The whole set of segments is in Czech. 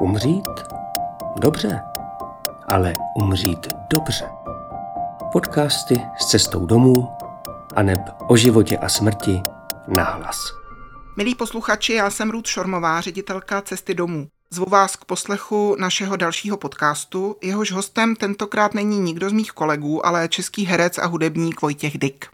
Umřít? Dobře, ale umřít dobře. Podcasty s cestou domů a neb o životě a smrti nahlas. Milí posluchači, já jsem Ruth Šormová, ředitelka Cesty domů. Zvu vás k poslechu našeho dalšího podcastu. Jehož hostem tentokrát není nikdo z mých kolegů, ale český herec a hudebník Vojtěch Dyk.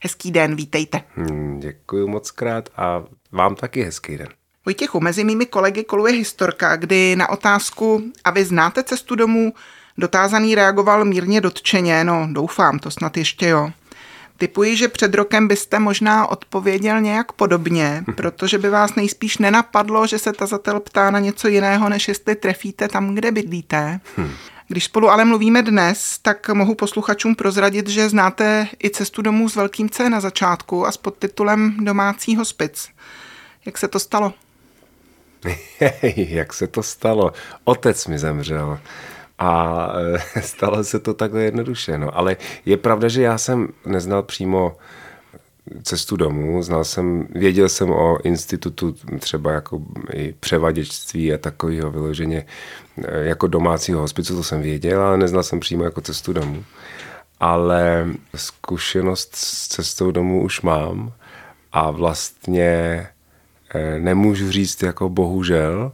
Hezký den, vítejte. Hmm, děkuji moc krát a vám taky hezký den. Vojtěchu, mezi mými kolegy koluje historka, kdy na otázku a vy znáte cestu domů, dotázaný reagoval mírně dotčeně, no doufám, to snad ještě jo. Typuji, že před rokem byste možná odpověděl nějak podobně, protože by vás nejspíš nenapadlo, že se tazatel ptá na něco jiného, než jestli trefíte tam, kde bydlíte. Hmm. Když spolu ale mluvíme dnes, tak mohu posluchačům prozradit, že znáte i cestu domů s velkým C na začátku a s podtitulem Domácí hospic. Jak se to stalo? Jak se to stalo? Otec mi zemřel. A e, stalo se to takhle jednoduše. No. Ale je pravda, že já jsem neznal přímo cestu domů, znal jsem, věděl jsem o institutu třeba jako i převaděčství a takového vyloženě e, jako domácího hospicu, to jsem věděl, ale neznal jsem přímo jako cestu domů. Ale zkušenost s cestou domů už mám a vlastně Eh, nemůžu říct jako bohužel,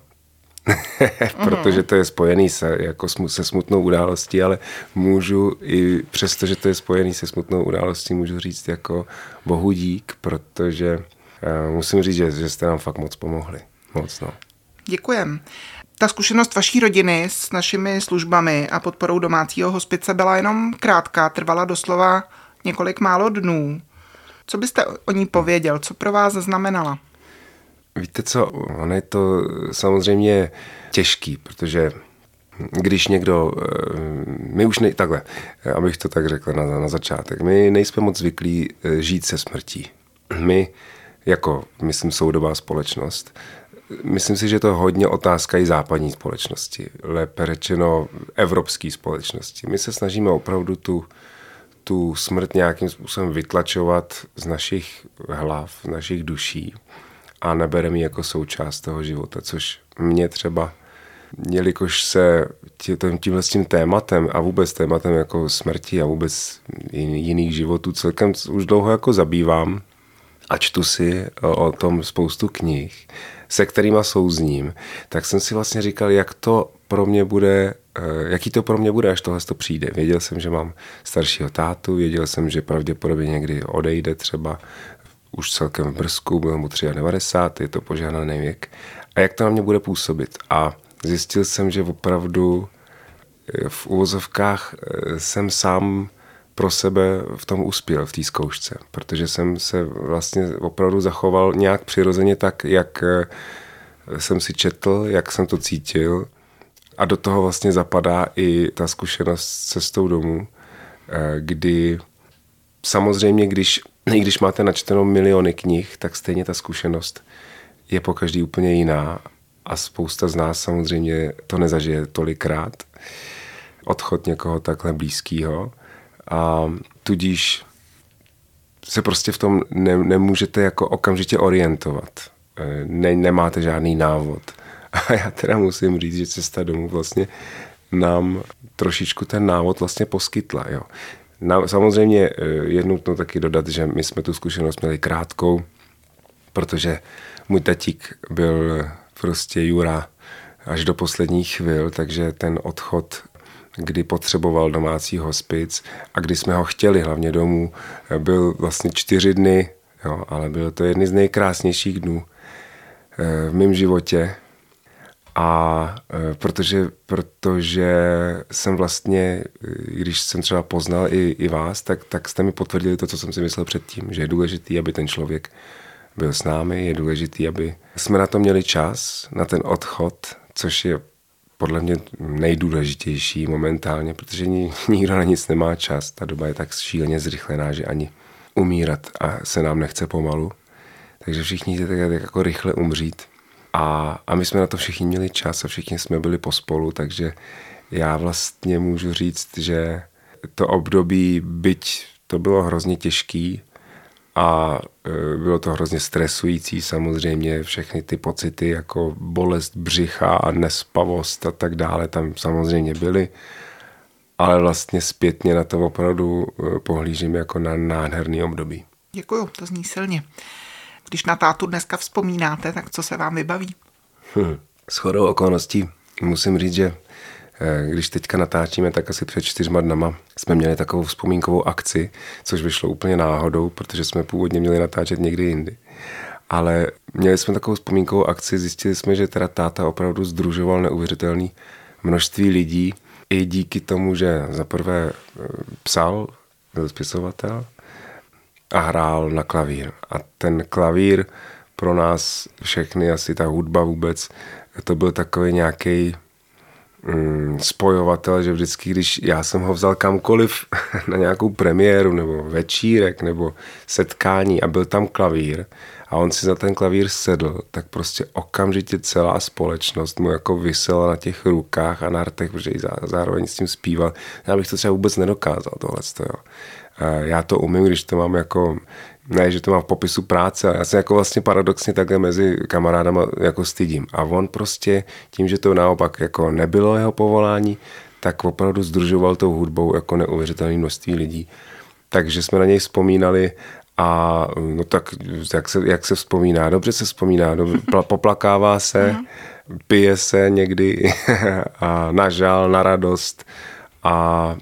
protože to je spojený se, jako se smutnou událostí, ale můžu i přesto, že to je spojený se smutnou událostí, můžu říct jako bohu dík, protože uh, musím říct, že, že jste nám fakt moc pomohli. Moc, no. Děkujem. Ta zkušenost vaší rodiny s našimi službami a podporou domácího hospice byla jenom krátká, trvala doslova několik málo dnů. Co byste o ní pověděl? Co pro vás znamenala? Víte co, ono je to samozřejmě těžký, protože když někdo, eh, my už ne, takhle, abych to tak řekl na, na začátek, my nejsme moc zvyklí eh, žít se smrtí. My, jako, myslím, soudobá společnost, myslím si, že to hodně otázka i západní společnosti, lépe řečeno evropské společnosti. My se snažíme opravdu tu, tu smrt nějakým způsobem vytlačovat z našich hlav, z našich duší a nebereme ji jako součást toho života, což mě třeba, jelikož se tímhle s tím tématem a vůbec tématem jako smrti a vůbec jiných životů celkem už dlouho jako zabývám a čtu si o tom spoustu knih, se kterými souzním, tak jsem si vlastně říkal, jak to pro mě bude, eh, jaký to pro mě bude, až tohle to přijde. Věděl jsem, že mám staršího tátu, věděl jsem, že pravděpodobně někdy odejde třeba už celkem v brzku, byl mu 93, je to požádaný věk. A jak to na mě bude působit? A zjistil jsem, že opravdu eh, v uvozovkách eh, jsem sám pro sebe v tom uspěl, v té zkoušce, protože jsem se vlastně opravdu zachoval nějak přirozeně tak, jak eh, jsem si četl, jak jsem to cítil a do toho vlastně zapadá i ta zkušenost s cestou domů, kdy samozřejmě, když i když máte načteno miliony knih, tak stejně ta zkušenost je po každý úplně jiná a spousta z nás samozřejmě to nezažije tolikrát. Odchod někoho takhle blízkého a tudíž se prostě v tom ne, nemůžete jako okamžitě orientovat. E, ne, nemáte žádný návod. A já teda musím říct, že cesta domů vlastně nám trošičku ten návod vlastně poskytla. Jo. Na, samozřejmě eh, je nutno taky dodat, že my jsme tu zkušenost měli krátkou, protože můj tatík byl prostě Jura až do posledních chvil, takže ten odchod, kdy potřeboval domácí hospic a kdy jsme ho chtěli hlavně domů, eh, byl vlastně čtyři dny, jo, ale bylo to jedny z nejkrásnějších dnů eh, v mém životě, a e, protože, protože jsem vlastně, když jsem třeba poznal i, i vás, tak, tak jste mi potvrdili to, co jsem si myslel předtím, že je důležitý, aby ten člověk byl s námi, je důležitý, aby jsme na to měli čas, na ten odchod, což je podle mě nejdůležitější momentálně, protože nikdo na nic nemá čas. Ta doba je tak šíleně zrychlená, že ani umírat a se nám nechce pomalu. Takže všichni jdete tak jako rychle umřít. A, a my jsme na to všichni měli čas a všichni jsme byli pospolu, takže já vlastně můžu říct, že to období, byť to bylo hrozně těžký, a e, bylo to hrozně stresující samozřejmě, všechny ty pocity jako bolest břicha a nespavost a tak dále tam samozřejmě byly, ale vlastně zpětně na to opravdu e, pohlížím jako na nádherný období. Děkuju, to zní silně. Když na tátu dneska vzpomínáte, tak co se vám vybaví? Hm. S chodou okolností musím říct, že Eh, když teďka natáčíme, tak asi před čtyřma dnama jsme měli takovou vzpomínkovou akci, což vyšlo úplně náhodou, protože jsme původně měli natáčet někdy jindy. Ale měli jsme takovou vzpomínkovou akci, zjistili jsme, že teda táta opravdu združoval neuvěřitelný množství lidí, i díky tomu, že za prvé eh, psal, byl spisovatel a hrál na klavír. A ten klavír pro nás všechny, asi ta hudba vůbec, to byl takový nějaký mm, spojovatel, že vždycky, když já jsem ho vzal kamkoliv na nějakou premiéru nebo večírek nebo setkání a byl tam klavír a on si za ten klavír sedl, tak prostě okamžitě celá společnost mu jako vysela na těch rukách a na rtech, protože zároveň s tím zpíval. Já bych to třeba vůbec nedokázal tohle. Jo. Já to umím, když to mám jako ne, že to má v popisu práce, ale já se jako vlastně paradoxně takhle mezi kamarádama jako stydím. A on prostě tím, že to naopak jako nebylo jeho povolání, tak opravdu združoval tou hudbou jako neuvěřitelné množství lidí. Takže jsme na něj vzpomínali a no tak jak se, jak se vzpomíná? Dobře se vzpomíná, dobře, poplakává se, mhm. pije se někdy a na žál, na radost a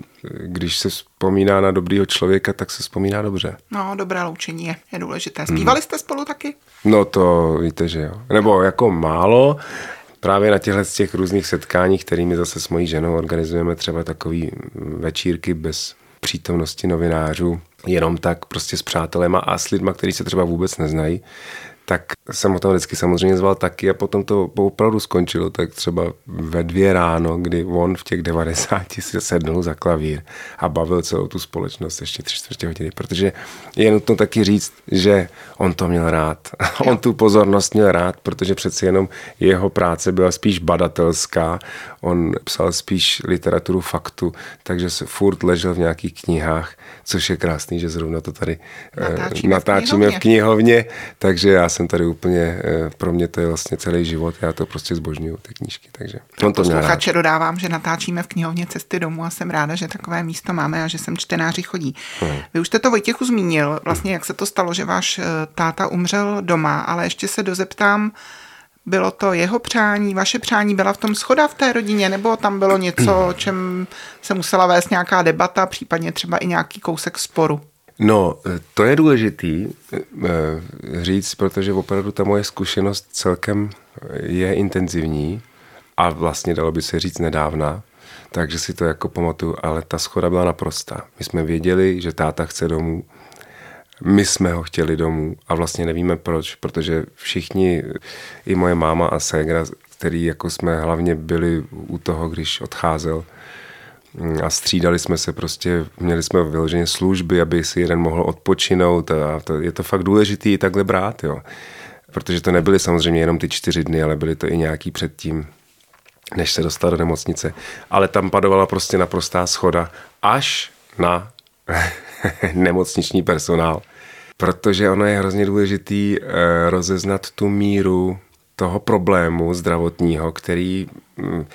když se vzpomíná na dobrýho člověka, tak se vzpomíná dobře. No, dobré loučení je, je důležité. Zpívali jste spolu taky? No to víte, že jo. Nebo jako málo, právě na těchto těch různých setkáních, kterými zase s mojí ženou organizujeme třeba takový večírky bez přítomnosti novinářů, jenom tak prostě s přátelema a s lidma, kteří se třeba vůbec neznají, tak jsem ho tam vždycky samozřejmě zval taky a potom to opravdu skončilo tak třeba ve dvě ráno, kdy on v těch 90 si sednul za klavír a bavil celou tu společnost ještě tři čtvrtě hodiny, protože je nutno taky říct, že on to měl rád. on tu pozornost měl rád, protože přeci jenom jeho práce byla spíš badatelská, on psal spíš literaturu faktu, takže se furt ležel v nějakých knihách, což je krásný, že zrovna to tady eh, natáčíme, natáčíme v, knihovně. v knihovně, takže já jsem tady úplně, eh, pro mě to je vlastně celý život, já to prostě zbožňuju, ty knížky, takže on to Posluchače dodávám, že natáčíme v knihovně cesty domů a jsem ráda, že takové místo máme a že sem čtenáři chodí. Hmm. Vy už jste to Vojtěchu zmínil, vlastně jak se to stalo, že váš eh, táta umřel doma, ale ještě se dozeptám, bylo to jeho přání, vaše přání, byla v tom schoda v té rodině, nebo tam bylo něco, o čem se musela vést nějaká debata, případně třeba i nějaký kousek sporu? No, to je důležitý eh, říct, protože opravdu ta moje zkušenost celkem je intenzivní a vlastně dalo by se říct nedávna, takže si to jako pamatuju, ale ta schoda byla naprostá. My jsme věděli, že táta chce domů, my jsme ho chtěli domů a vlastně nevíme proč, protože všichni, i moje máma a ségra, který jako jsme hlavně byli u toho, když odcházel, a střídali jsme se prostě, měli jsme vyloženě služby, aby si jeden mohl odpočinout a to, je to fakt důležitý takhle brát, jo. Protože to nebyly samozřejmě jenom ty čtyři dny, ale byly to i nějaký předtím, než se dostal do nemocnice. Ale tam padovala prostě naprostá schoda až na nemocniční personál. Protože ono je hrozně důležitý eh, rozeznat tu míru toho problému zdravotního, který mm,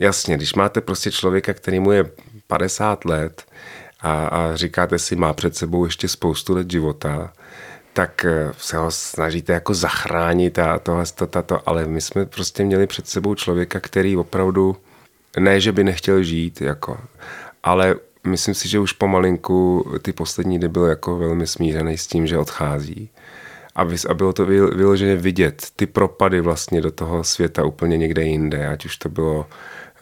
jasně, když máte prostě člověka, který mu je 50 let a, a říkáte si, má před sebou ještě spoustu let života, tak eh, se ho snažíte jako zachránit a tohle, to, to, ale my jsme prostě měli před sebou člověka, který opravdu, ne, že by nechtěl žít, jako, ale myslím si, že už pomalinku ty poslední dny byl jako velmi smířený s tím, že odchází. A, a bylo to vyloženě vidět ty propady vlastně do toho světa úplně někde jinde, ať už to bylo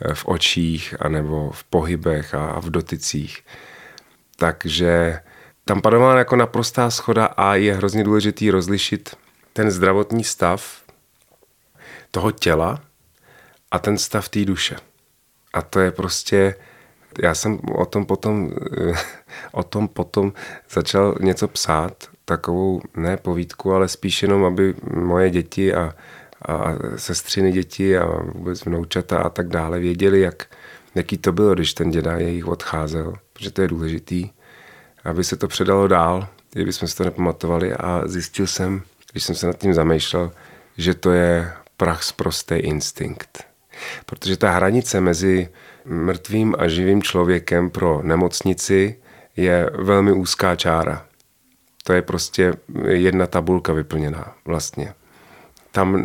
eh, v očích, anebo v pohybech a v dotycích. Takže tam panovala jako naprostá schoda a je hrozně důležitý rozlišit ten zdravotní stav toho těla a ten stav té duše. A to je prostě já jsem o tom potom, o tom potom začal něco psát, takovou ne povídku, ale spíš jenom, aby moje děti a, a sestřiny děti a vůbec vnoučata a tak dále věděli, jak, jaký to bylo, když ten děda jejich odcházel, protože to je důležitý, aby se to předalo dál, kdybychom si to nepamatovali a zjistil jsem, když jsem se nad tím zamýšlel, že to je prach z prostý instinkt. Protože ta hranice mezi mrtvým a živým člověkem pro nemocnici je velmi úzká čára. To je prostě jedna tabulka vyplněná vlastně. Tam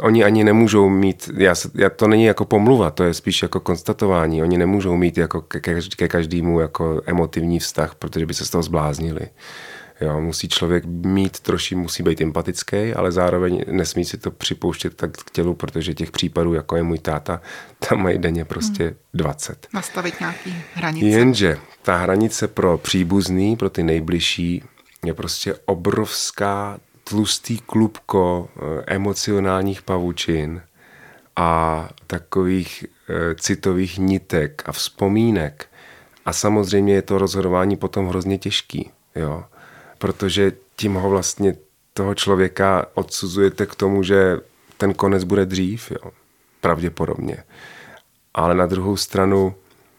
oni ani nemůžou mít, já, se, já, to není jako pomluva, to je spíš jako konstatování. Oni nemůžou mít jako ke, ke každému jako emotivní vztah, protože by se z toho zbláznili. Jo, musí člověk mít troši, musí být empatický, ale zároveň nesmí si to připouštět tak k tělu, protože těch případů, jako je můj táta, tam mají denně prostě hmm. 20. Nastavit nějaký hranice. Jenže ta hranice pro příbuzný, pro ty nejbližší, je prostě obrovská tlustý klubko eh, emocionálních pavučin a takových e, citových nitek a vzpomínek. A samozřejmě je to rozhodování potom hrozně těžký. Jo? protože tím ho vlastně toho člověka odsuzujete k tomu, že ten konec bude dřív, jo. pravděpodobně. Ale na druhou stranu,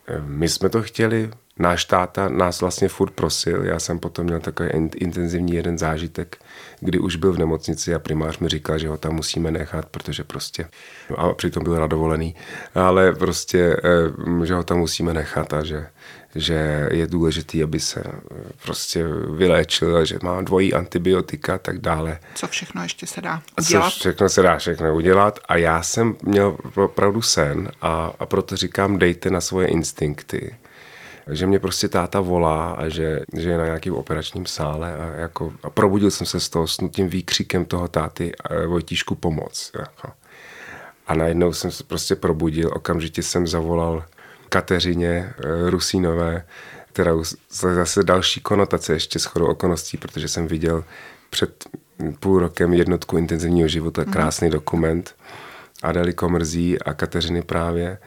eh, my jsme to chtěli, náš táta nás vlastně furt prosil, já jsem potom měl takový intenzivní jeden zážitek, kdy už byl v nemocnici a primář mi říkal, že ho tam musíme nechat, protože prostě, a přitom byl nadovolený, ale prostě, eh, že ho tam musíme nechat a že, že je důležitý, aby se eh, prostě vyléčil, že má dvojí antibiotika a tak dále. Co všechno ještě se dá udělat? Co všechno se dá všechno udělat a já jsem měl opravdu sen a, a proto říkám, dejte na svoje instinkty že mě prostě táta volá a že, že je na nějakém operačním sále a, jako, a probudil jsem se z toho s tím výkřikem toho táty Vojtíšku pomoc. Jako. A najednou jsem se prostě probudil, okamžitě jsem zavolal Kateřině eh, Rusínové, která zase další konotace ještě s chodou okolností, protože jsem viděl před půl rokem jednotku intenzivního života, mhm. krásný mm. dokument Adely Komrzí a Kateřiny právě.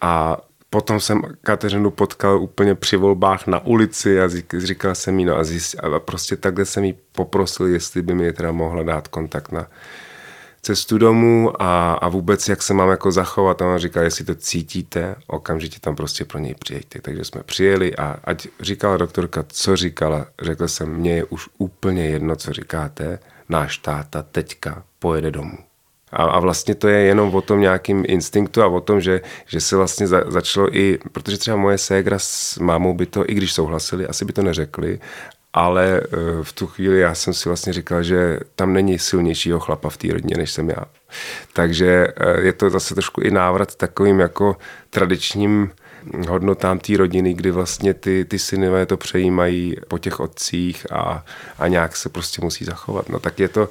A potom jsem Kateřinu potkal úplně při volbách na ulici a říkal jsem jí, no a, zjist, a prostě takhle jsem jí poprosil, jestli by mi teda mohla dát kontakt na cestu domů a, a vůbec jak se mám jako zachovat. A on říkal, jestli to cítíte, okamžitě tam prostě pro něj přijďte. Takže jsme přijeli a ať říkala doktorka, co říkala, řekl jsem, mně je už úplně jedno, co říkáte, náš táta teďka pojede domů. A, a vlastně to je jenom o tom nějakým instinktu a o tom, že, že se vlastně za, začalo i, protože třeba moje ségra s mámou by to, i když souhlasili, asi by to neřekli, ale eh, v tu chvíli já jsem si vlastně říkal, že tam není silnějšího chlapa v té rodině, než jsem já. Takže eh, je to zase trošku i návrat takovým jako tradičním hodnotám té rodiny, kdy vlastně ty, ty synové to přejímají po těch otcích a, a nějak se prostě musí zachovat. No tak je to,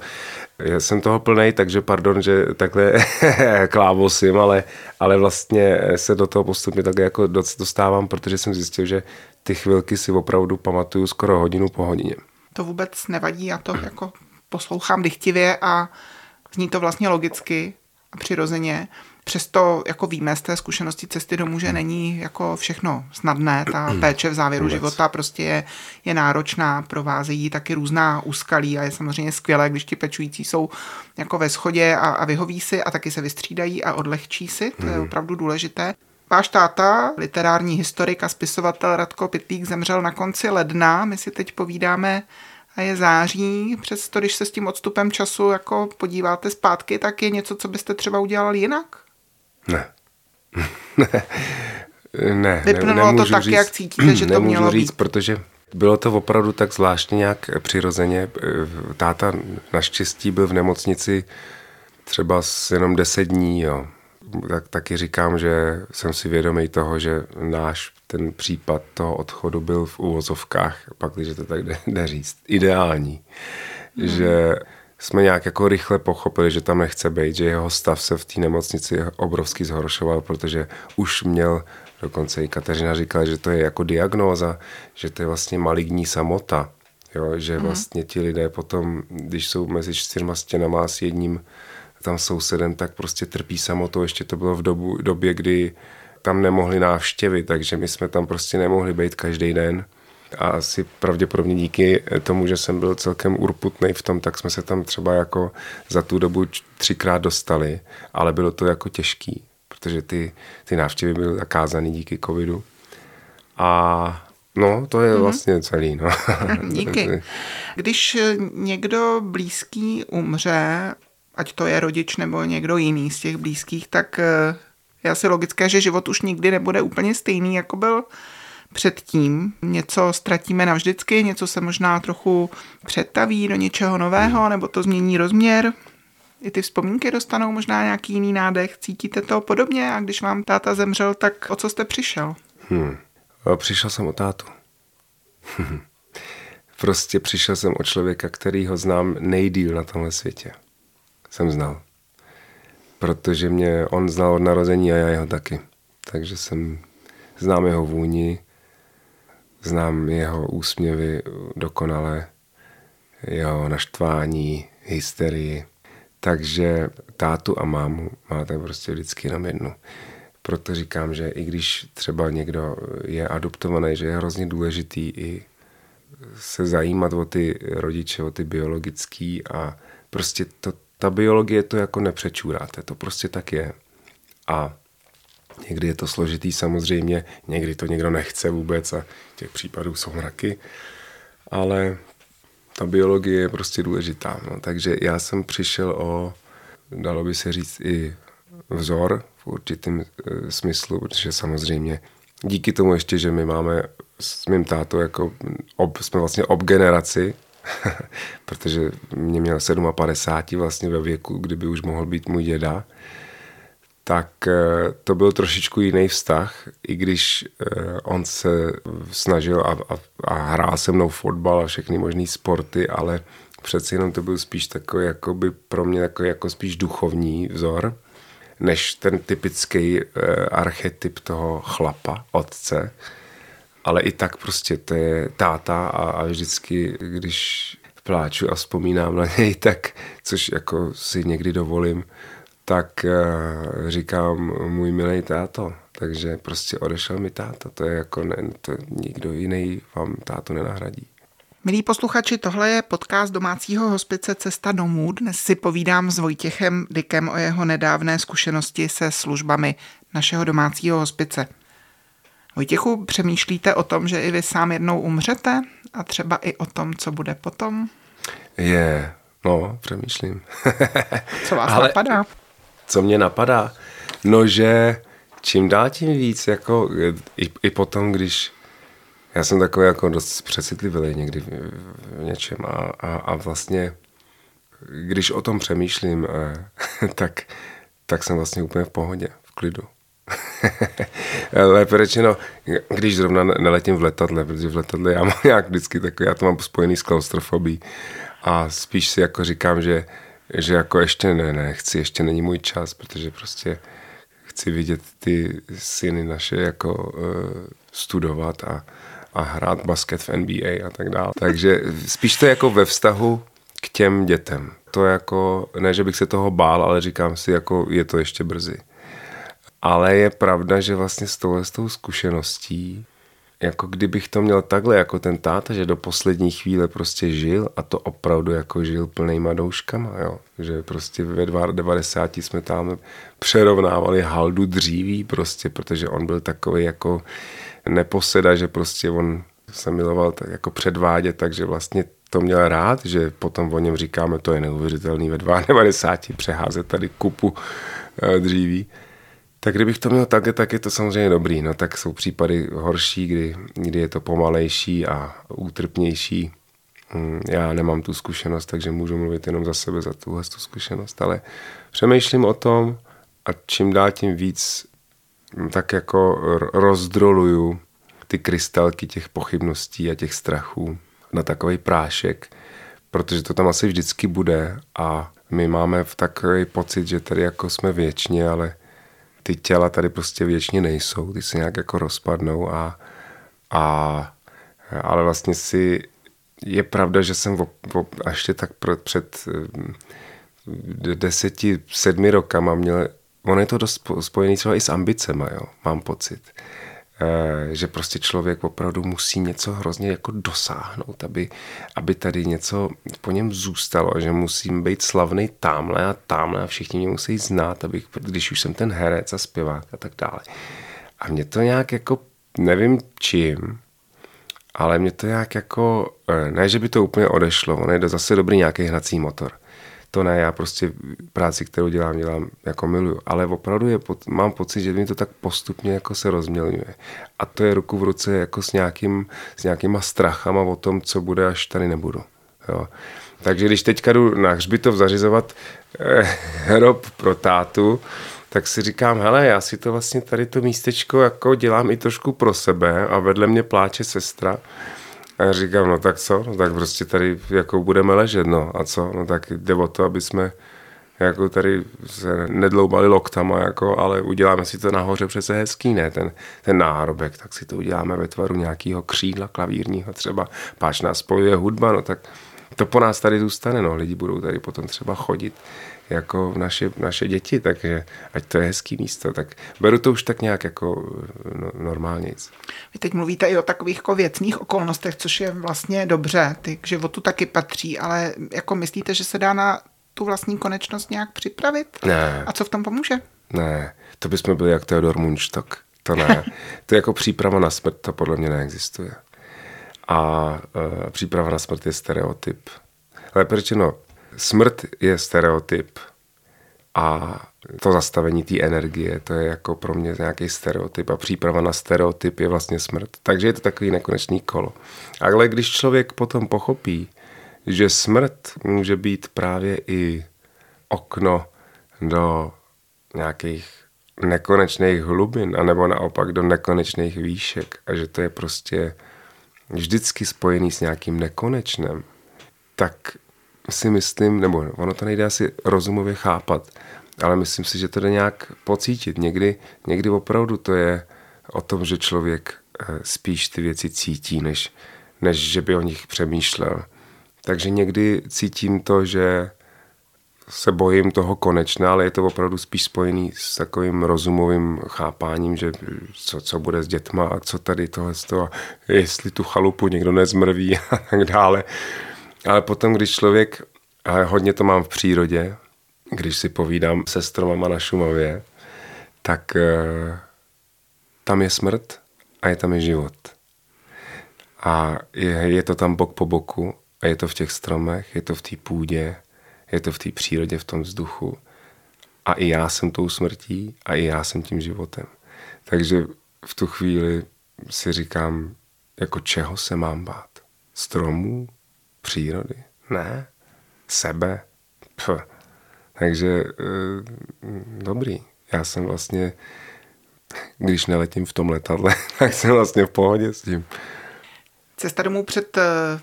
já jsem toho plnej, takže pardon, že takhle klávosím, ale, ale vlastně se do toho postupně tak jako dostávám, protože jsem zjistil, že ty chvilky si opravdu pamatuju skoro hodinu po hodině. To vůbec nevadí, já to jako poslouchám dychtivě a zní to vlastně logicky a přirozeně. Přesto jako víme z té zkušenosti cesty domů, že není jako všechno snadné, ta péče v závěru Vůbec. života prostě je, je náročná, provázejí taky různá úskalí a je samozřejmě skvělé, když ti pečující jsou jako ve schodě a, a vyhoví si a taky se vystřídají a odlehčí si, to je hmm. opravdu důležité. Váš táta, literární historik a spisovatel Radko Pitlík, zemřel na konci ledna. My si teď povídáme a je září. Přesto, když se s tím odstupem času jako podíváte zpátky, tak je něco, co byste třeba udělal jinak? Ne. ne. Ne, Vypnulo to tak, říct, jak cítíte, že to mělo říct, být. protože bylo to opravdu tak zvláštně nějak přirozeně. Táta naštěstí byl v nemocnici třeba jenom 10 dní, jo tak taky říkám, že jsem si vědomý toho, že náš ten případ toho odchodu byl v uvozovkách, pak když to tak jde, jde říct, ideální. Mm. Že jsme nějak jako rychle pochopili, že tam nechce být, že jeho stav se v té nemocnici obrovsky zhoršoval, protože už měl, dokonce i Kateřina říkala, že to je jako diagnóza, že to je vlastně maligní samota. Jo, že mm. vlastně ti lidé potom, když jsou mezi čtyřma stěnama s jedním tam sousedem, tak prostě trpí samotou. Ještě to bylo v dobu, době, kdy tam nemohli návštěvy, takže my jsme tam prostě nemohli být každý den. A asi pravděpodobně díky tomu, že jsem byl celkem urputný v tom, tak jsme se tam třeba jako za tu dobu třikrát dostali, ale bylo to jako těžký, protože ty, ty návštěvy byly zakázané díky covidu. A No, to je mm-hmm. vlastně celý. No. Díky. Když někdo blízký umře, ať to je rodič nebo někdo jiný z těch blízkých, tak eh, je asi logické, že život už nikdy nebude úplně stejný, jako byl předtím. Něco ztratíme navždycky, něco se možná trochu přetaví do něčeho nového, nebo to změní rozměr. I ty vzpomínky dostanou možná nějaký jiný nádech. Cítíte to podobně? A když vám táta zemřel, tak o co jste přišel? Hmm. Přišel jsem o tátu. prostě přišel jsem o člověka, který ho znám nejdíl na tomhle světě. Jsem znal. Protože mě on znal od narození a já jeho taky. Takže jsem znám jeho vůni, znám jeho úsměvy dokonale, jeho naštvání, hysterii. Takže tátu a mámu máte prostě vždycky jenom jednu. Proto říkám, že i když třeba někdo je adoptovaný, že je hrozně důležitý i se zajímat o ty rodiče, o ty biologický a prostě to, ta biologie to jako nepřečůráte, to prostě tak je. A někdy je to složitý samozřejmě, někdy to někdo nechce vůbec a těch případů jsou mraky, ale ta biologie je prostě důležitá. No. Takže já jsem přišel o, dalo by se říct, i vzor v určitém e, smyslu, protože samozřejmě díky tomu ještě, že my máme s mým tátou jako ob, jsme vlastně ob generaci, protože mě měl 57 vlastně ve věku, kdyby už mohl být můj děda, tak e, to byl trošičku jiný vztah, i když e, on se snažil a, a, a hrál se mnou fotbal a všechny možné sporty, ale přeci jenom to byl spíš takový, jako by pro mě takový jako spíš duchovní vzor než ten typický uh, archetyp toho chlapa, otce. Ale i tak prostě to je táta a, a vždycky, když pláču a vzpomínám na něj, tak, což jako si někdy dovolím, tak uh, říkám můj milý táto. Takže prostě odešel mi táta. To je jako, ne, to nikdo jiný vám tátu nenahradí. Milí posluchači, tohle je podcast domácího hospice Cesta domů. Dnes si povídám s Vojtěchem Dykem o jeho nedávné zkušenosti se službami našeho domácího hospice. Vojtěchu, přemýšlíte o tom, že i vy sám jednou umřete a třeba i o tom, co bude potom? Je, no, přemýšlím. co vás Ale napadá? Co mě napadá? No, že čím dál tím víc, jako i, i potom, když já jsem takový jako dost přecitlivý někdy v, v něčem a, a, a vlastně, když o tom přemýšlím, eh, tak, tak jsem vlastně úplně v pohodě, v klidu. Lépe řečeno, když zrovna neletím v letadle, protože v letadle já mám nějak vždycky takový, já to mám spojený s klaustrofobí a spíš si jako říkám, že, že jako ještě ne, ne, chci, ještě není můj čas, protože prostě chci vidět ty syny naše jako uh, studovat a, a hrát basket v NBA a tak dále. Takže spíš to jako ve vztahu k těm dětem. To jako, ne, že bych se toho bál, ale říkám si, jako je to ještě brzy. Ale je pravda, že vlastně s touhle s tou zkušeností, jako kdybych to měl takhle jako ten táta, že do poslední chvíle prostě žil a to opravdu jako žil plnýma douškama, jo. Že prostě ve 90 jsme tam přerovnávali haldu dříví prostě, protože on byl takový jako neposeda, že prostě on se miloval tak jako předvádět, takže vlastně to měl rád, že potom o něm říkáme, to je neuvěřitelný ve 92 přeházet tady kupu eh, dříví. Tak kdybych to měl takhle, tak je to samozřejmě dobrý. No tak jsou případy horší, kdy, kdy je to pomalejší a útrpnější. Mm, já nemám tu zkušenost, takže můžu mluvit jenom za sebe, za tuhle tu zkušenost, ale přemýšlím o tom a čím dál tím víc tak jako rozdroluju ty krystalky těch pochybností a těch strachů na takový prášek, protože to tam asi vždycky bude a my máme v takový pocit, že tady jako jsme věčně, ale ty těla tady prostě věčně nejsou, ty se nějak jako rozpadnou a, a ale vlastně si je pravda, že jsem v, v, ještě tak před eh, deseti, sedmi rokama měl ono je to dost spojený třeba i s ambicema, jo, mám pocit. E, že prostě člověk opravdu musí něco hrozně jako dosáhnout, aby, aby tady něco po něm zůstalo, že musím být slavný tamhle a tamhle a všichni mě musí znát, abych, když už jsem ten herec a zpěvák a tak dále. A mě to nějak jako, nevím čím, ale mě to nějak jako, eh, ne, že by to úplně odešlo, on je zase dobrý nějaký hnací motor. To ne, já prostě práci, kterou dělám, dělám jako miluju. Ale opravdu je, mám pocit, že mi to tak postupně jako se rozmělňuje. A to je ruku v ruce jako s, nějakým, s nějakýma strachama o tom, co bude, až tady nebudu. Jo. Takže když teďka jdu na hřbitov zařizovat eh, hrob pro tátu, tak si říkám, hele, já si to vlastně tady to místečko jako dělám i trošku pro sebe a vedle mě pláče sestra. A já říkám, no tak co, no tak prostě tady jako budeme ležet, no. A co, no tak jde o to, aby jsme jako tady se nedloubali loktama, jako, ale uděláme si to nahoře přece hezký, ne, ten, ten náhrobek, tak si to uděláme ve tvaru nějakého křídla klavírního třeba, páč nás spojuje hudba, no tak to po nás tady zůstane, no, lidi budou tady potom třeba chodit jako naše, naše děti, takže ať to je hezký místo, tak beru to už tak nějak jako no, normálně. Vy teď mluvíte i o takových jako věcných okolnostech, což je vlastně dobře, ty k životu taky patří, ale jako myslíte, že se dá na tu vlastní konečnost nějak připravit? Ne. A co v tom pomůže? Ne, to bychom byli jak Theodor Munchtok. To ne. to je jako příprava na smrt, to podle mě neexistuje. A e, příprava na smrt je stereotyp. Ale řečeno, smrt je stereotyp a to zastavení té energie, to je jako pro mě nějaký stereotyp a příprava na stereotyp je vlastně smrt. Takže je to takový nekonečný kolo. Ale když člověk potom pochopí, že smrt může být právě i okno do nějakých nekonečných hlubin, anebo naopak do nekonečných výšek a že to je prostě vždycky spojený s nějakým nekonečnem, tak si myslím, nebo ono to nejde asi rozumově chápat, ale myslím si, že to jde nějak pocítit. Někdy, někdy opravdu to je o tom, že člověk eh, spíš ty věci cítí, než, než že by o nich přemýšlel. Takže někdy cítím to, že se bojím toho konečna, ale je to opravdu spíš spojený s takovým rozumovým chápáním, že co, co bude s dětma a co tady tohle, a jestli tu chalupu někdo nezmrví a tak dále. Ale potom, když člověk, a hodně to mám v přírodě, když si povídám se stromama na Šumavě, tak e, tam je smrt a je tam i život. A je, je to tam bok po boku a je to v těch stromech, je to v té půdě, je to v té přírodě, v tom vzduchu. A i já jsem tou smrtí a i já jsem tím životem. Takže v tu chvíli si říkám, jako čeho se mám bát? Stromů? Přírody? Ne. Sebe? Pff. Takže e, dobrý. Já jsem vlastně, když neletím v tom letadle, tak jsem vlastně v pohodě s tím. Cesta domů před eh,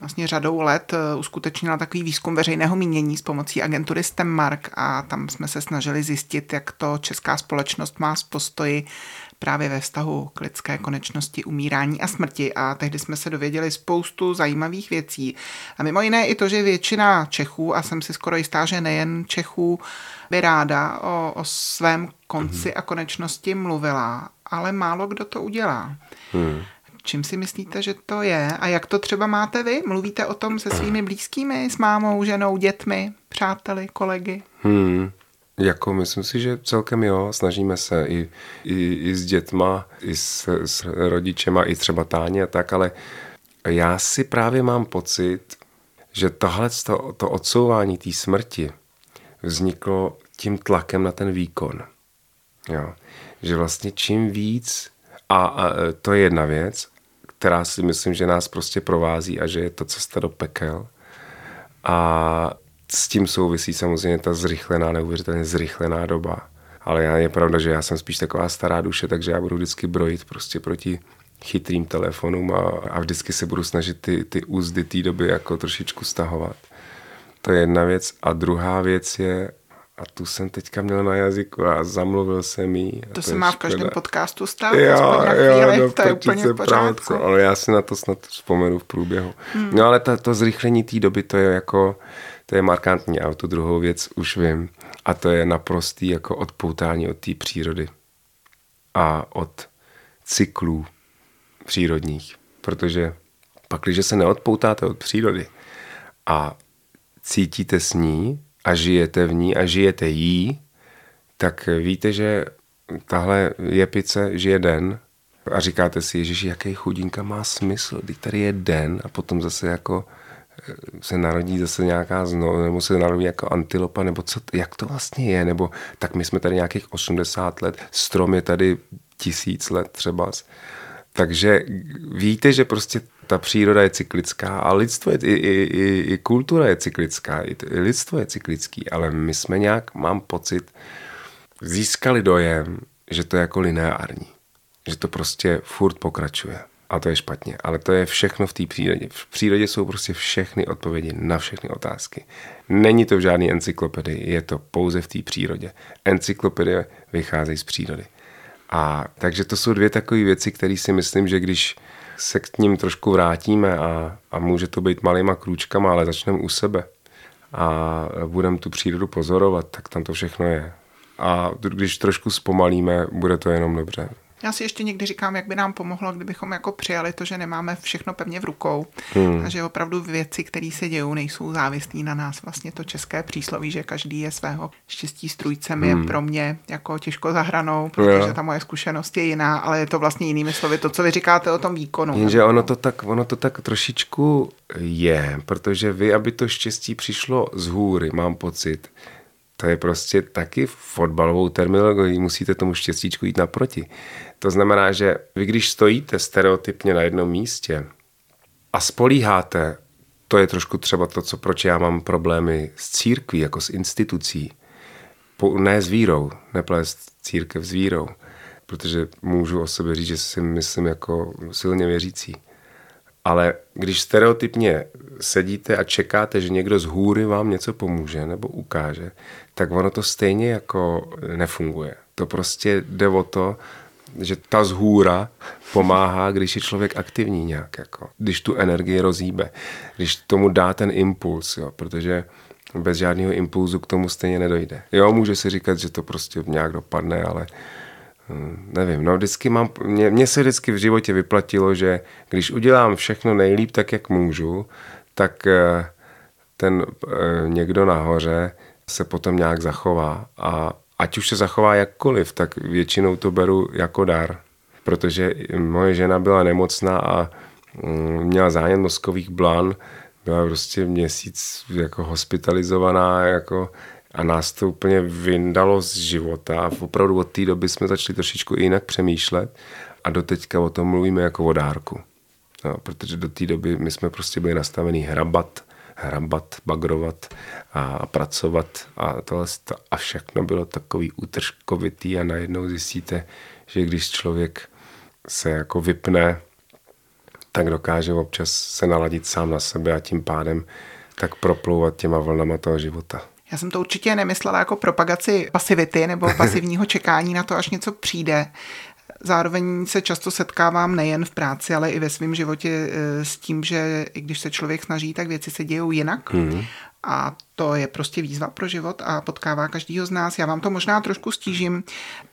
vlastně řadou let eh, uskutečnila takový výzkum veřejného mínění s pomocí agentury Stemmark a tam jsme se snažili zjistit, jak to česká společnost má z postoji právě ve vztahu k lidské konečnosti umírání a smrti a tehdy jsme se dověděli spoustu zajímavých věcí. A mimo jiné i to, že většina Čechů, a jsem si skoro jistá, že nejen Čechů, by ráda o, o svém konci mm-hmm. a konečnosti mluvila, ale málo kdo to udělá. Hmm. Čím si myslíte, že to je? A jak to třeba máte vy? Mluvíte o tom se svými blízkými, s mámou, ženou, dětmi, přáteli, kolegy? Hmm. Jako myslím si, že celkem jo, snažíme se i, i, i s dětma, i s, s rodičema, i třeba táně a tak, ale já si právě mám pocit, že tohle to, to odsouvání té smrti vzniklo tím tlakem na ten výkon. Jo. Že vlastně čím víc, a, a to je jedna věc, která si myslím, že nás prostě provází a že je to cesta do pekel. A s tím souvisí samozřejmě ta zrychlená, neuvěřitelně zrychlená doba. Ale já, je pravda, že já jsem spíš taková stará duše, takže já budu vždycky brojit prostě proti chytrým telefonům a, a vždycky se budu snažit ty, ty úzdy té doby jako trošičku stahovat. To je jedna věc. A druhá věc je, a tu jsem teďka měl na jazyku a zamluvil jsem jí. To, to se má v každém podcastu stát, jo, na chvíli, jo, no, to je úplně v pořádku. ale já si na to snad vzpomenu v průběhu. Hmm. No ale to, to zrychlení té doby, to je jako, to je markantní a tu druhou věc už vím. A to je naprostý jako odpoutání od té přírody a od cyklů přírodních. Protože pak, když se neodpoutáte od přírody a cítíte s ní a žijete v ní a žijete jí, tak víte, že tahle jepice žije den, A říkáte si, Ježiši, jaký chudinka má smysl, teď tady je den a potom zase jako eh, se narodí zase nějaká znovu, nebo se narodí jako antilopa, nebo co, jak to vlastně je, nebo tak my jsme tady nějakých 80 let, strom je tady tisíc let třeba. Takže víte, že prostě ta příroda je cyklická a lidstvo je, i, i, i, i kultura je cyklická, i, i lidstvo je cyklický, ale my jsme nějak, mám pocit, získali dojem, že to je jako lineární, že to prostě furt pokračuje. A to je špatně, ale to je všechno v té přírodě. V přírodě jsou prostě všechny odpovědi na všechny otázky. Není to v žádné encyklopedii, je to pouze v té přírodě. Encyklopedie vycházejí z přírody. A takže to jsou dvě takové věci, které si myslím, že když se k ním trošku vrátíme a, a může to být malýma krůčkama, ale začneme u sebe a budeme tu přírodu pozorovat, tak tam to všechno je. A když trošku zpomalíme, bude to jenom dobře. Já si ještě někdy říkám, jak by nám pomohlo, kdybychom jako přijali to, že nemáme všechno pevně v rukou hmm. a že opravdu věci, které se dějou, nejsou závislí na nás. Vlastně to české přísloví, že každý je svého štěstí strůjcem, hmm. je pro mě jako těžko zahranou, protože ta moje zkušenost je jiná, ale je to vlastně jinými slovy to, co vy říkáte o tom výkonu. Jenže ono to tak, ono to tak trošičku je, protože vy, aby to štěstí přišlo z hůry, mám pocit, to je prostě taky fotbalovou terminologií, musíte tomu štěstíčku jít naproti. To znamená, že vy když stojíte stereotypně na jednom místě a spolíháte, to je trošku třeba to, co proč já mám problémy s církví, jako s institucí, ne s vírou, neplést církev s vírou, protože můžu o sobě říct, že si myslím jako silně věřící. Ale když stereotypně sedíte a čekáte, že někdo z hůry vám něco pomůže nebo ukáže, tak ono to stejně jako nefunguje. To prostě jde o to, že ta zhůra pomáhá, když je člověk aktivní nějak, jako, když tu energii rozhýbe, když tomu dá ten impuls, jo, protože bez žádného impulzu k tomu stejně nedojde. Jo, může si říkat, že to prostě nějak dopadne, ale hm, nevím, no vždycky mám, mě, mě se vždycky v životě vyplatilo, že když udělám všechno nejlíp tak, jak můžu, tak eh, ten eh, někdo nahoře se potom nějak zachová a ať už se zachová jakkoliv, tak většinou to beru jako dar. Protože moje žena byla nemocná a mm, měla zájem mozkových blan, byla prostě měsíc jako hospitalizovaná jako a nás to úplně vyndalo z života a opravdu od té doby jsme začali trošičku jinak přemýšlet a doteďka o tom mluvíme jako o dárku. No, protože do té doby my jsme prostě byli nastavení hrabat hrabat, bagrovat a pracovat a tohle a všechno bylo takový útržkovitý a najednou zjistíte, že když člověk se jako vypne, tak dokáže občas se naladit sám na sebe a tím pádem tak proplouvat těma vlnama toho života. Já jsem to určitě nemyslela jako propagaci pasivity nebo pasivního čekání na to, až něco přijde. Zároveň se často setkávám nejen v práci, ale i ve svém životě eh, s tím, že i když se člověk snaží, tak věci se dějou jinak. Mm. A to je prostě výzva pro život a potkává každýho z nás. Já vám to možná trošku stížím.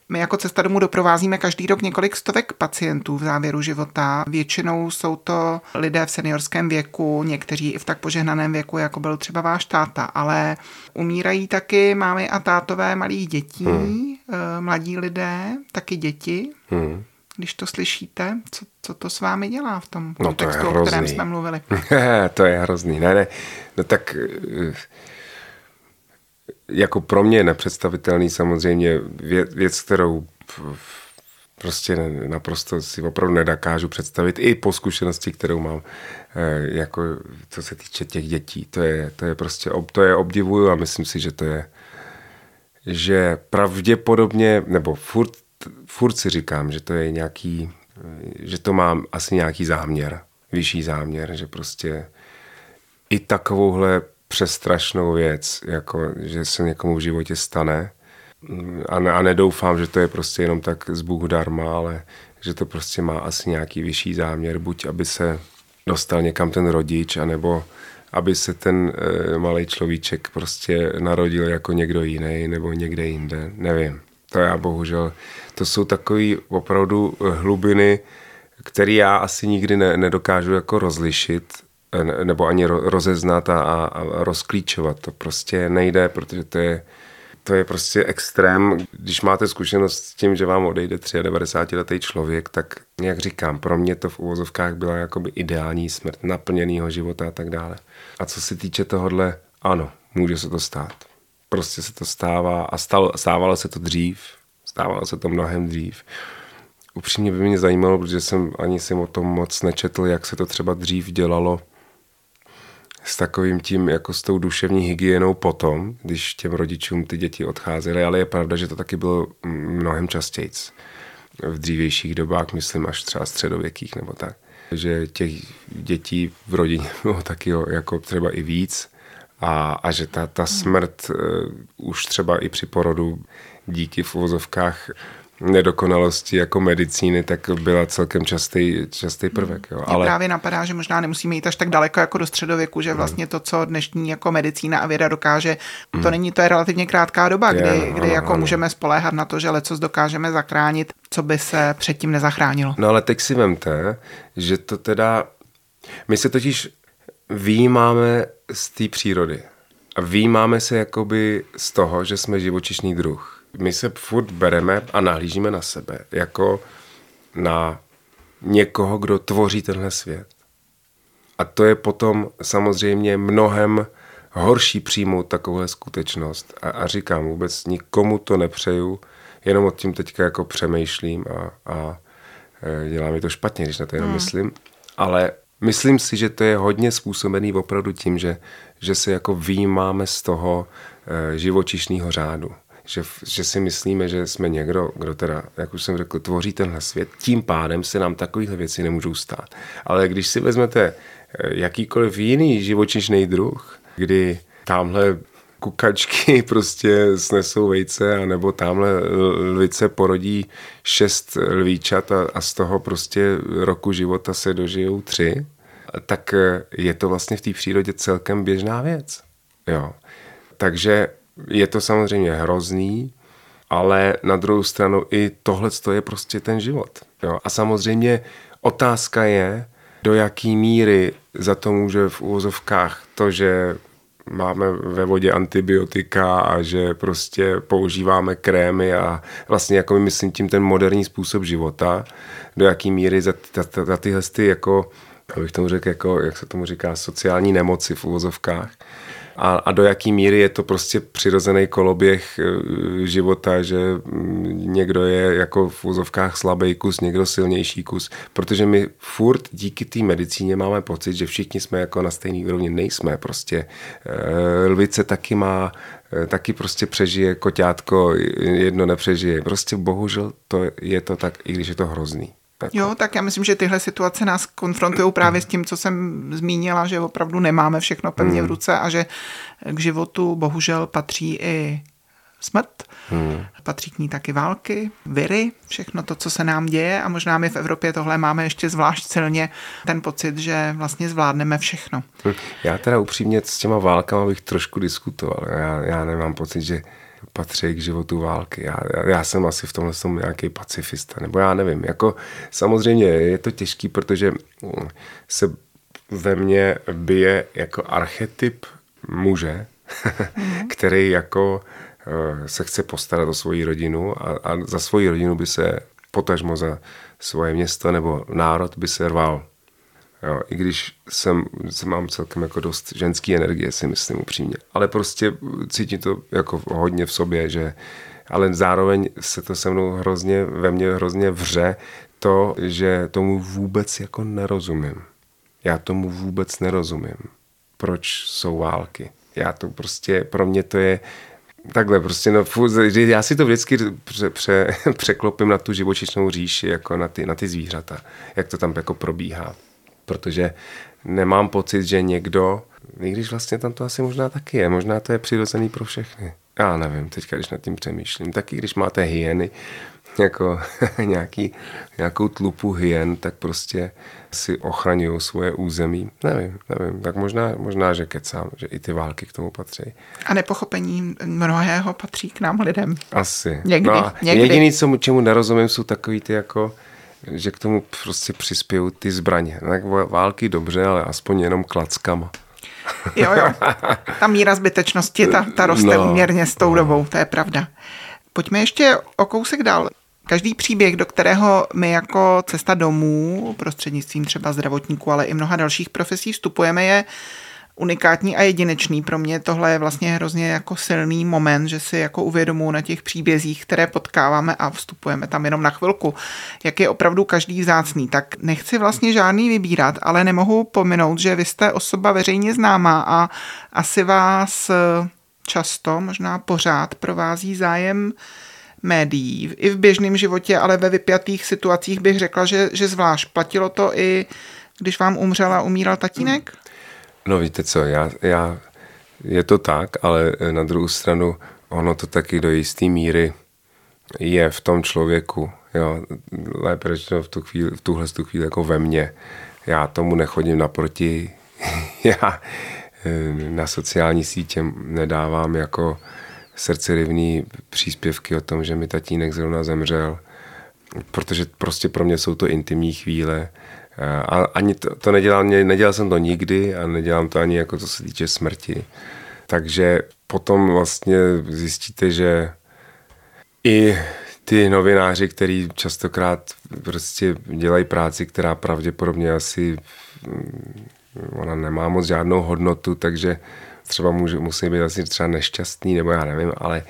My jako Cesta domů doprovázíme každý rok několik stovek pacientů v závěru života. Většinou jsou to lidé v seniorském věku, někteří i v tak požehnaném věku, jako byl třeba váš táta, ale umírají taky mámy a tátové malých dětí, hmm. Eh, mladí lidé, taky děti. Hmm. Když to slyšíte, co, co to s vámi dělá v tom kontextu, no to o kterém jsme mluvili? to je hrozný. Ne, ne. No tak eh, jako pro mě je nepředstavitelný samozřejmě věc, věc kterou prostě naprosto si opravdu nedokážu představit i po zkušenosti, kterou mám, eh, jako co se týče těch dětí. To je, to je prostě, to je obdivuju a myslím si, že to je, že pravděpodobně, nebo furt, furt si říkám, že to je nějaký, že to mám asi nějaký záměr, vyšší záměr, že prostě i takovouhle přestrašnou věc, jako že se někomu v životě stane. A, ne, a nedoufám, že to je prostě jenom tak z Bůh darma, ale že to prostě má asi nějaký vyšší záměr, buď aby se dostal někam ten rodič, anebo aby se ten e, malý človíček prostě narodil jako někdo jiný nebo někde jinde, nevím. To já bohužel, to jsou takové opravdu hlubiny, které já asi nikdy ne, nedokážu jako rozlišit nebo ani rozeznat a, a rozklíčovat. To prostě nejde, protože to je, to je prostě extrém. Když máte zkušenost s tím, že vám odejde 93 letý člověk, tak jak říkám, pro mě to v uvozovkách byla jakoby ideální smrt, naplněnýho života a tak dále. A co se týče tohohle, ano, může se to stát. Prostě se to stává a stalo, stávalo se to dřív, stávalo se to mnohem dřív. Upřímně by mě zajímalo, protože jsem ani jsem o tom moc nečetl, jak se to třeba dřív dělalo s takovým tím, jako s tou duševní hygienou potom, když těm rodičům ty děti odcházely, ale je pravda, že to taky bylo mnohem častěji. V dřívějších dobách, myslím až třeba středověkých nebo tak. Že těch dětí v rodině bylo taky jako třeba i víc a, a že ta, ta smrt uh, už třeba i při porodu díky v uvozovkách nedokonalosti jako medicíny, tak byla celkem častý, častý prvek. Jo. Ale... Mě právě napadá, že možná nemusíme jít až tak daleko jako do středověku, že vlastně to, co dnešní jako medicína a věda dokáže, to hmm. není, to je relativně krátká doba, kdy, je, kdy ano, jako ano. můžeme spoléhat na to, že lecos dokážeme zachránit, co by se předtím nezachránilo. No ale teď si vemte, že to teda, my se totiž výjímáme z té přírody a výjímáme se jakoby z toho, že jsme živočišný druh my se furt bereme a nahlížíme na sebe jako na někoho, kdo tvoří tenhle svět. A to je potom samozřejmě mnohem horší přijmout takovouhle skutečnost. A, a říkám, vůbec nikomu to nepřeju, jenom o tím teďka jako přemýšlím a, a e, dělá mi to špatně, když na to jenom hmm. myslím. Ale myslím si, že to je hodně způsobený opravdu tím, že, že se jako výjímáme z toho e, živočišného řádu že, že si myslíme, že jsme někdo, kdo teda, jak už jsem řekl, tvoří tenhle svět, tím pádem se nám takovéhle věci nemůžou stát. Ale když si vezmete eh, jakýkoliv jiný živočišný druh, kdy tamhle kukačky prostě snesou vejce, anebo tamhle lvice porodí šest lvíčat a, a z toho prostě roku života se dožijou tři, tak eh, je to vlastně v té přírodě celkem běžná věc. Jo. Takže je to samozřejmě hrozný, ale na druhou stranu i tohle je prostě ten život. Jo. A samozřejmě otázka je, do jaký míry za to může v úvozovkách to, že máme ve vodě antibiotika a že prostě používáme krémy a vlastně jako myslím tím ten moderní způsob života, do jaký míry za, za, za tyhle ty jako, abych tomu řekl, jako, jak se tomu říká, sociální nemoci v úvozovkách, a, a do jaký míry je to prostě přirozený koloběh e, života, že mm, někdo je jako v úzovkách slabý kus, někdo silnější kus, protože my furt díky té medicíně máme pocit, že všichni jsme jako na stejný úrovni, nejsme prostě. E, lvice taky má e, taky prostě přežije koťátko, jedno nepřežije. Prostě bohužel to je to tak, i když je to hrozný. Tak. Jo, tak já myslím, že tyhle situace nás konfrontují právě s tím, co jsem zmínila, že opravdu nemáme všechno pevně v hmm. ruce a že k životu bohužel patří i smrt, hmm. patří k ní taky války, viry, všechno to, co se nám děje a možná my v Evropě tohle máme ještě zvlášť silně ten pocit, že vlastně zvládneme všechno. Hmm. Já teda upřímně s těma válkama bych trošku diskutoval. Já, já nemám pocit, že patří k životu války. Já, já jsem asi v tomhle jsem nějaký pacifista, nebo já nevím. Jako, samozřejmě je to těžký, protože se ve mně bije jako archetyp muže, který jako eh, se chce postarat o svoji rodinu a, a za svoji rodinu by se potažmo za svoje město nebo národ by se rval. Jo, I když jsem, jsem mám celkem jako dost ženský energie, si myslím upřímně. Ale prostě cítím to jako hodně v sobě, že ale zároveň se to se mnou hrozně, ve mně hrozně vře to, že tomu vůbec jako nerozumím. Já tomu vůbec nerozumím. Proč jsou války? Já to prostě, pro mě to je takhle prostě, no, já si to vždycky pře, pře, překlopím na tu živočišnou říši, jako na ty, na ty zvířata, jak to tam jako probíhá protože nemám pocit, že někdo, i když vlastně tam to asi možná taky je, možná to je přirozený pro všechny. Já nevím, teďka, když nad tím přemýšlím, taky když máte hyeny, jako nějaký, nějakou tlupu hyen, tak prostě si ochraňují svoje území. Nevím, nevím. Tak možná, možná, že kecám, že i ty války k tomu patří. A nepochopení mnohého patří k nám lidem. Asi. Někdy. No někdy. Jediný, co, čemu nerozumím, jsou takový ty jako že k tomu prostě přispějí ty zbraně. Tak války dobře, ale aspoň jenom klackama. Jo, jo. Ta míra zbytečnosti, ta, ta roste no. uměrně s tou no. dobou, to je pravda. Pojďme ještě o kousek dál. Každý příběh, do kterého my jako cesta domů, prostřednictvím třeba zdravotníků, ale i mnoha dalších profesí vstupujeme, je unikátní a jedinečný. Pro mě tohle je vlastně hrozně jako silný moment, že si jako uvědomuji na těch příbězích, které potkáváme a vstupujeme tam jenom na chvilku, jak je opravdu každý vzácný. Tak nechci vlastně žádný vybírat, ale nemohu pominout, že vy jste osoba veřejně známá a asi vás často, možná pořád provází zájem médií. I v běžném životě, ale ve vypjatých situacích bych řekla, že, že zvlášť. Platilo to i, když vám umřel a umíral tatínek? No víte co, já, já, je to tak, ale na druhou stranu ono to taky do jisté míry je v tom člověku. Jo, lépe řečeno v, tu chvíli, v tuhle tu chvíli jako ve mně. Já tomu nechodím naproti. já eh, na sociální sítě nedávám jako srdcerivný příspěvky o tom, že mi tatínek zrovna zemřel, protože prostě pro mě jsou to intimní chvíle. A ani to, to nedělám, nedělal jsem to nikdy a nedělám to ani jako co se týče smrti. Takže potom vlastně zjistíte, že i ty novináři, kteří častokrát prostě dělají práci, která pravděpodobně asi mm, ona nemá moc žádnou hodnotu, takže třeba musí být asi třeba nešťastný, nebo já nevím, ale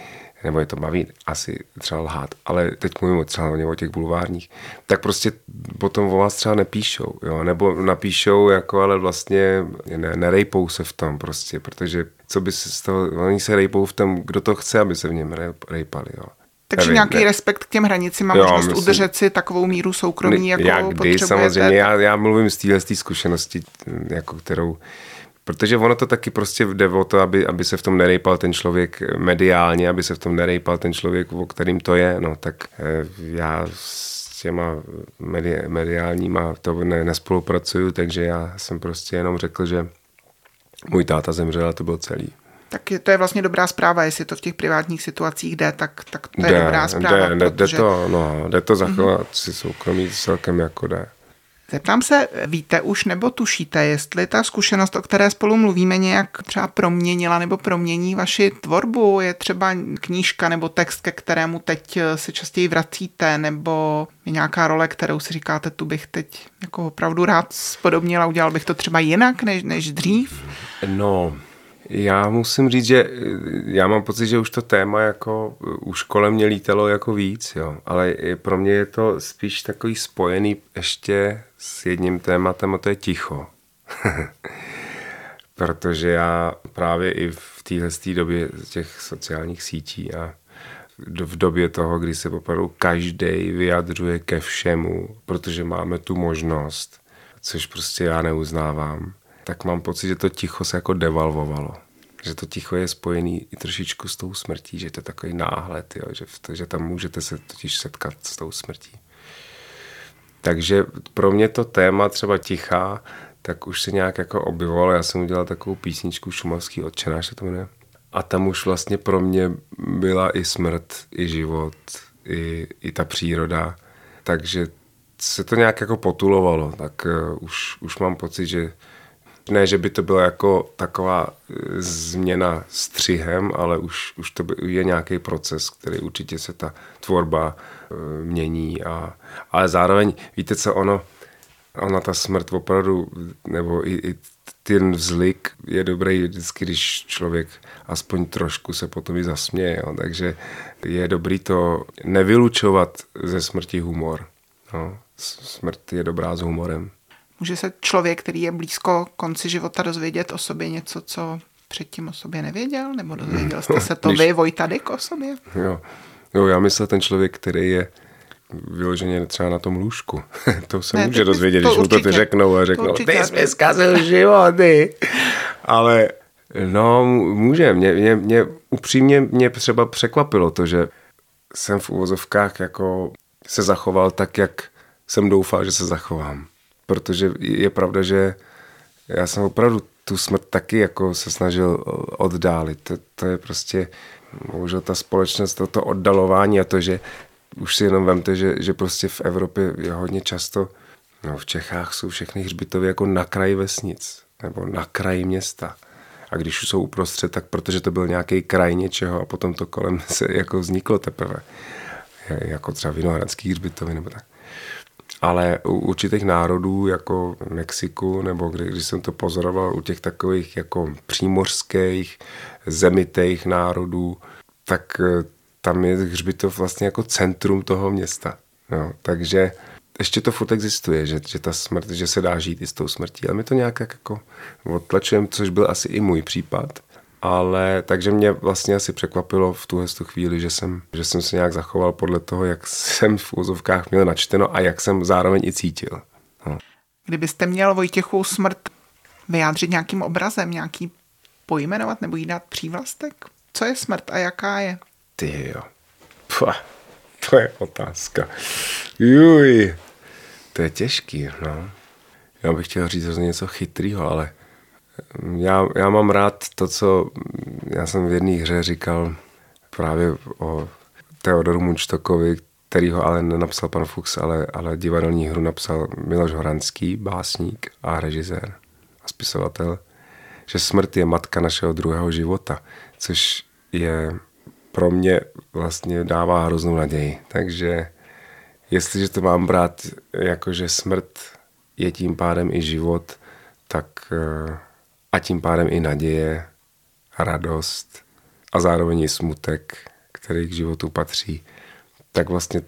nebo je to baví asi třeba lhát, ale teď mluvím třeba o těch bulvárních, tak prostě potom o vás třeba nepíšou, jo? nebo napíšou, jako, ale vlastně ne, nerejpou se v tom prostě, protože co by se z toho, oni se rejpou v tom, kdo to chce, aby se v něm rejpali, jo. Takže Nevím, nějaký ne. respekt k těm hranicím a možnost myslím, udržet si takovou míru soukromí, jako já kdy, samozřejmě, já, já mluvím z téhle zkušenosti, jako kterou Protože ono to taky prostě jde o to, aby, aby se v tom nerejpal ten člověk mediálně, aby se v tom nerejpal ten člověk, o kterým to je. No tak eh, já s těma medi, mediálníma to ne, nespolupracuju, takže já jsem prostě jenom řekl, že můj táta zemřel a to byl celý. Tak je, to je vlastně dobrá zpráva, jestli to v těch privátních situacích jde, tak, tak to je jde, dobrá zpráva. Jde, protože... jde, to, no, jde to zachovat mm-hmm. si soukromí celkem jako jde. Zeptám se, víte už nebo tušíte, jestli ta zkušenost, o které spolu mluvíme, nějak třeba proměnila nebo promění vaši tvorbu? Je třeba knížka nebo text, ke kterému teď se častěji vracíte, nebo je nějaká role, kterou si říkáte, tu bych teď jako opravdu rád spodobnil a udělal bych to třeba jinak než, než dřív? No, já musím říct, že já mám pocit, že už to téma jako už kolem mě lítalo jako víc, jo. ale pro mě je to spíš takový spojený ještě s jedním tématem a to je ticho. Protože já právě i v téhle době těch sociálních sítí a v době toho, kdy se opravdu každý vyjadřuje ke všemu, protože máme tu možnost, což prostě já neuznávám, tak mám pocit, že to ticho se jako devalvovalo. Že to ticho je spojený i trošičku s tou smrtí, že to je takový náhled, jo, že, to, že tam můžete se totiž setkat s tou smrtí. Takže pro mě to téma třeba tichá, tak už se nějak jako objevovalo. Já jsem udělal takovou písničku Šumavský odčenáš to jmenuje. A tam už vlastně pro mě byla i smrt, i život, i, i ta příroda. Takže se to nějak jako potulovalo, tak uh, už, už mám pocit, že ne, že by to byla jako taková eh, změna střihem, ale už, už to je nějaký proces, který určitě se ta tvorba uh, mění. A, ale zároveň, víte co, ono, ona ta smrt opravdu, nebo i, i ten vzlik je dobrý vždycky, když člověk aspoň trošku se potom i zasměje. Jo. Takže je dobrý to nevylučovat ze smrti humor. No. Smrt je dobrá s humorem. Může se člověk, který je blízko konci života, dozvědět o sobě něco, co předtím o sobě nevěděl? Nebo dozvěděl jste se to Když... vy, Vojtadyk, o sobě? Jo. jo, já myslel ten člověk, který je vyloženě třeba na tom lůžku. to se ne, může to, dozvědět, to když určitě, mu to ty řeknou a řeknou, ty jsi mi zkazil životy. Ale no, může. Mě, mě, mě upřímně mě třeba překvapilo to, že jsem v uvozovkách jako se zachoval tak, jak jsem doufal, že se zachovám protože je pravda, že já jsem opravdu tu smrt taky jako se snažil oddálit. To, to je prostě bohužel ta společnost, toto oddalování a to, že už si jenom vemte, že, že prostě v Evropě je hodně často, no v Čechách jsou všechny hřbitovy jako na kraji vesnic nebo na kraji města. A když už jsou uprostřed, tak protože to byl nějaký kraj něčeho a potom to kolem se jako vzniklo teprve. Jako třeba vinohradský hřbitovy nebo tak. Ale u určitých národů, jako Mexiku, nebo kdy, když jsem to pozoroval u těch takových jako přímořských, zemitých národů, tak eh, tam je hřbitov vlastně jako centrum toho města. No, takže ještě to furt existuje, že, že ta smrt, že se dá žít i s tou smrtí, ale my to nějak jako odtlačujeme, což byl asi i můj případ. Ale takže mě vlastně asi překvapilo v tuhle tu chvíli, že jsem, že jsem se nějak zachoval podle toho, jak jsem v úzovkách měl načteno a jak jsem zároveň i cítil. No. Kdybyste měl Vojtěchu smrt vyjádřit nějakým obrazem, nějaký pojmenovat nebo jí dát přívlastek? Co je smrt a jaká je? Ty jo. Pua, to je otázka. Juj. To je těžký, no. Já bych chtěl říct hrozně něco chytrýho, ale já, já mám rád to, co já jsem v jedné hře říkal právě o Teodoru Munčtokovi, který ho ale nenapsal pan Fuchs, ale, ale divadelní hru napsal Miloš Horanský, básník a režisér a spisovatel, že smrt je matka našeho druhého života, což je pro mě vlastně dává hroznou naději. Takže jestliže to mám brát jako, že smrt je tím pádem i život, tak eh, a tím pádem i naděje, radost a zároveň i smutek, který k životu patří, tak vlastně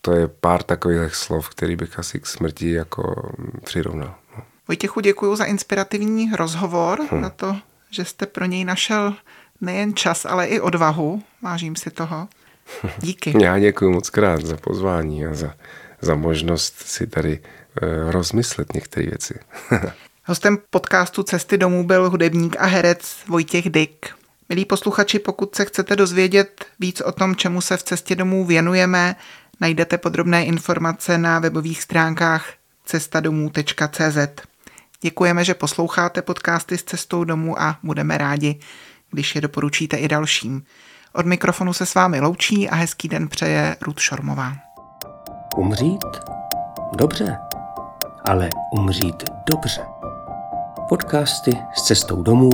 to je pár takových slov, který bych asi k smrti jako přirovnal. No. Vojtěchu, děkuji za inspirativní rozhovor, hmm. za to, že jste pro něj našel nejen čas, ale i odvahu. Vážím si toho. Díky. Já děkuji moc krát za pozvání a za, za možnost si tady e, rozmyslet některé věci. Hostem podcastu Cesty domů byl hudebník a herec Vojtěch Dyk. Milí posluchači, pokud se chcete dozvědět víc o tom, čemu se v Cestě domů věnujeme, najdete podrobné informace na webových stránkách cestadomů.cz. Děkujeme, že posloucháte podcasty s cestou domů a budeme rádi, když je doporučíte i dalším. Od mikrofonu se s vámi loučí a hezký den přeje Ruth Šormová. Umřít? Dobře, ale umřít dobře. Podcasty s cestou domů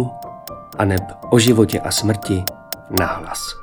a neb o životě a smrti nahlas.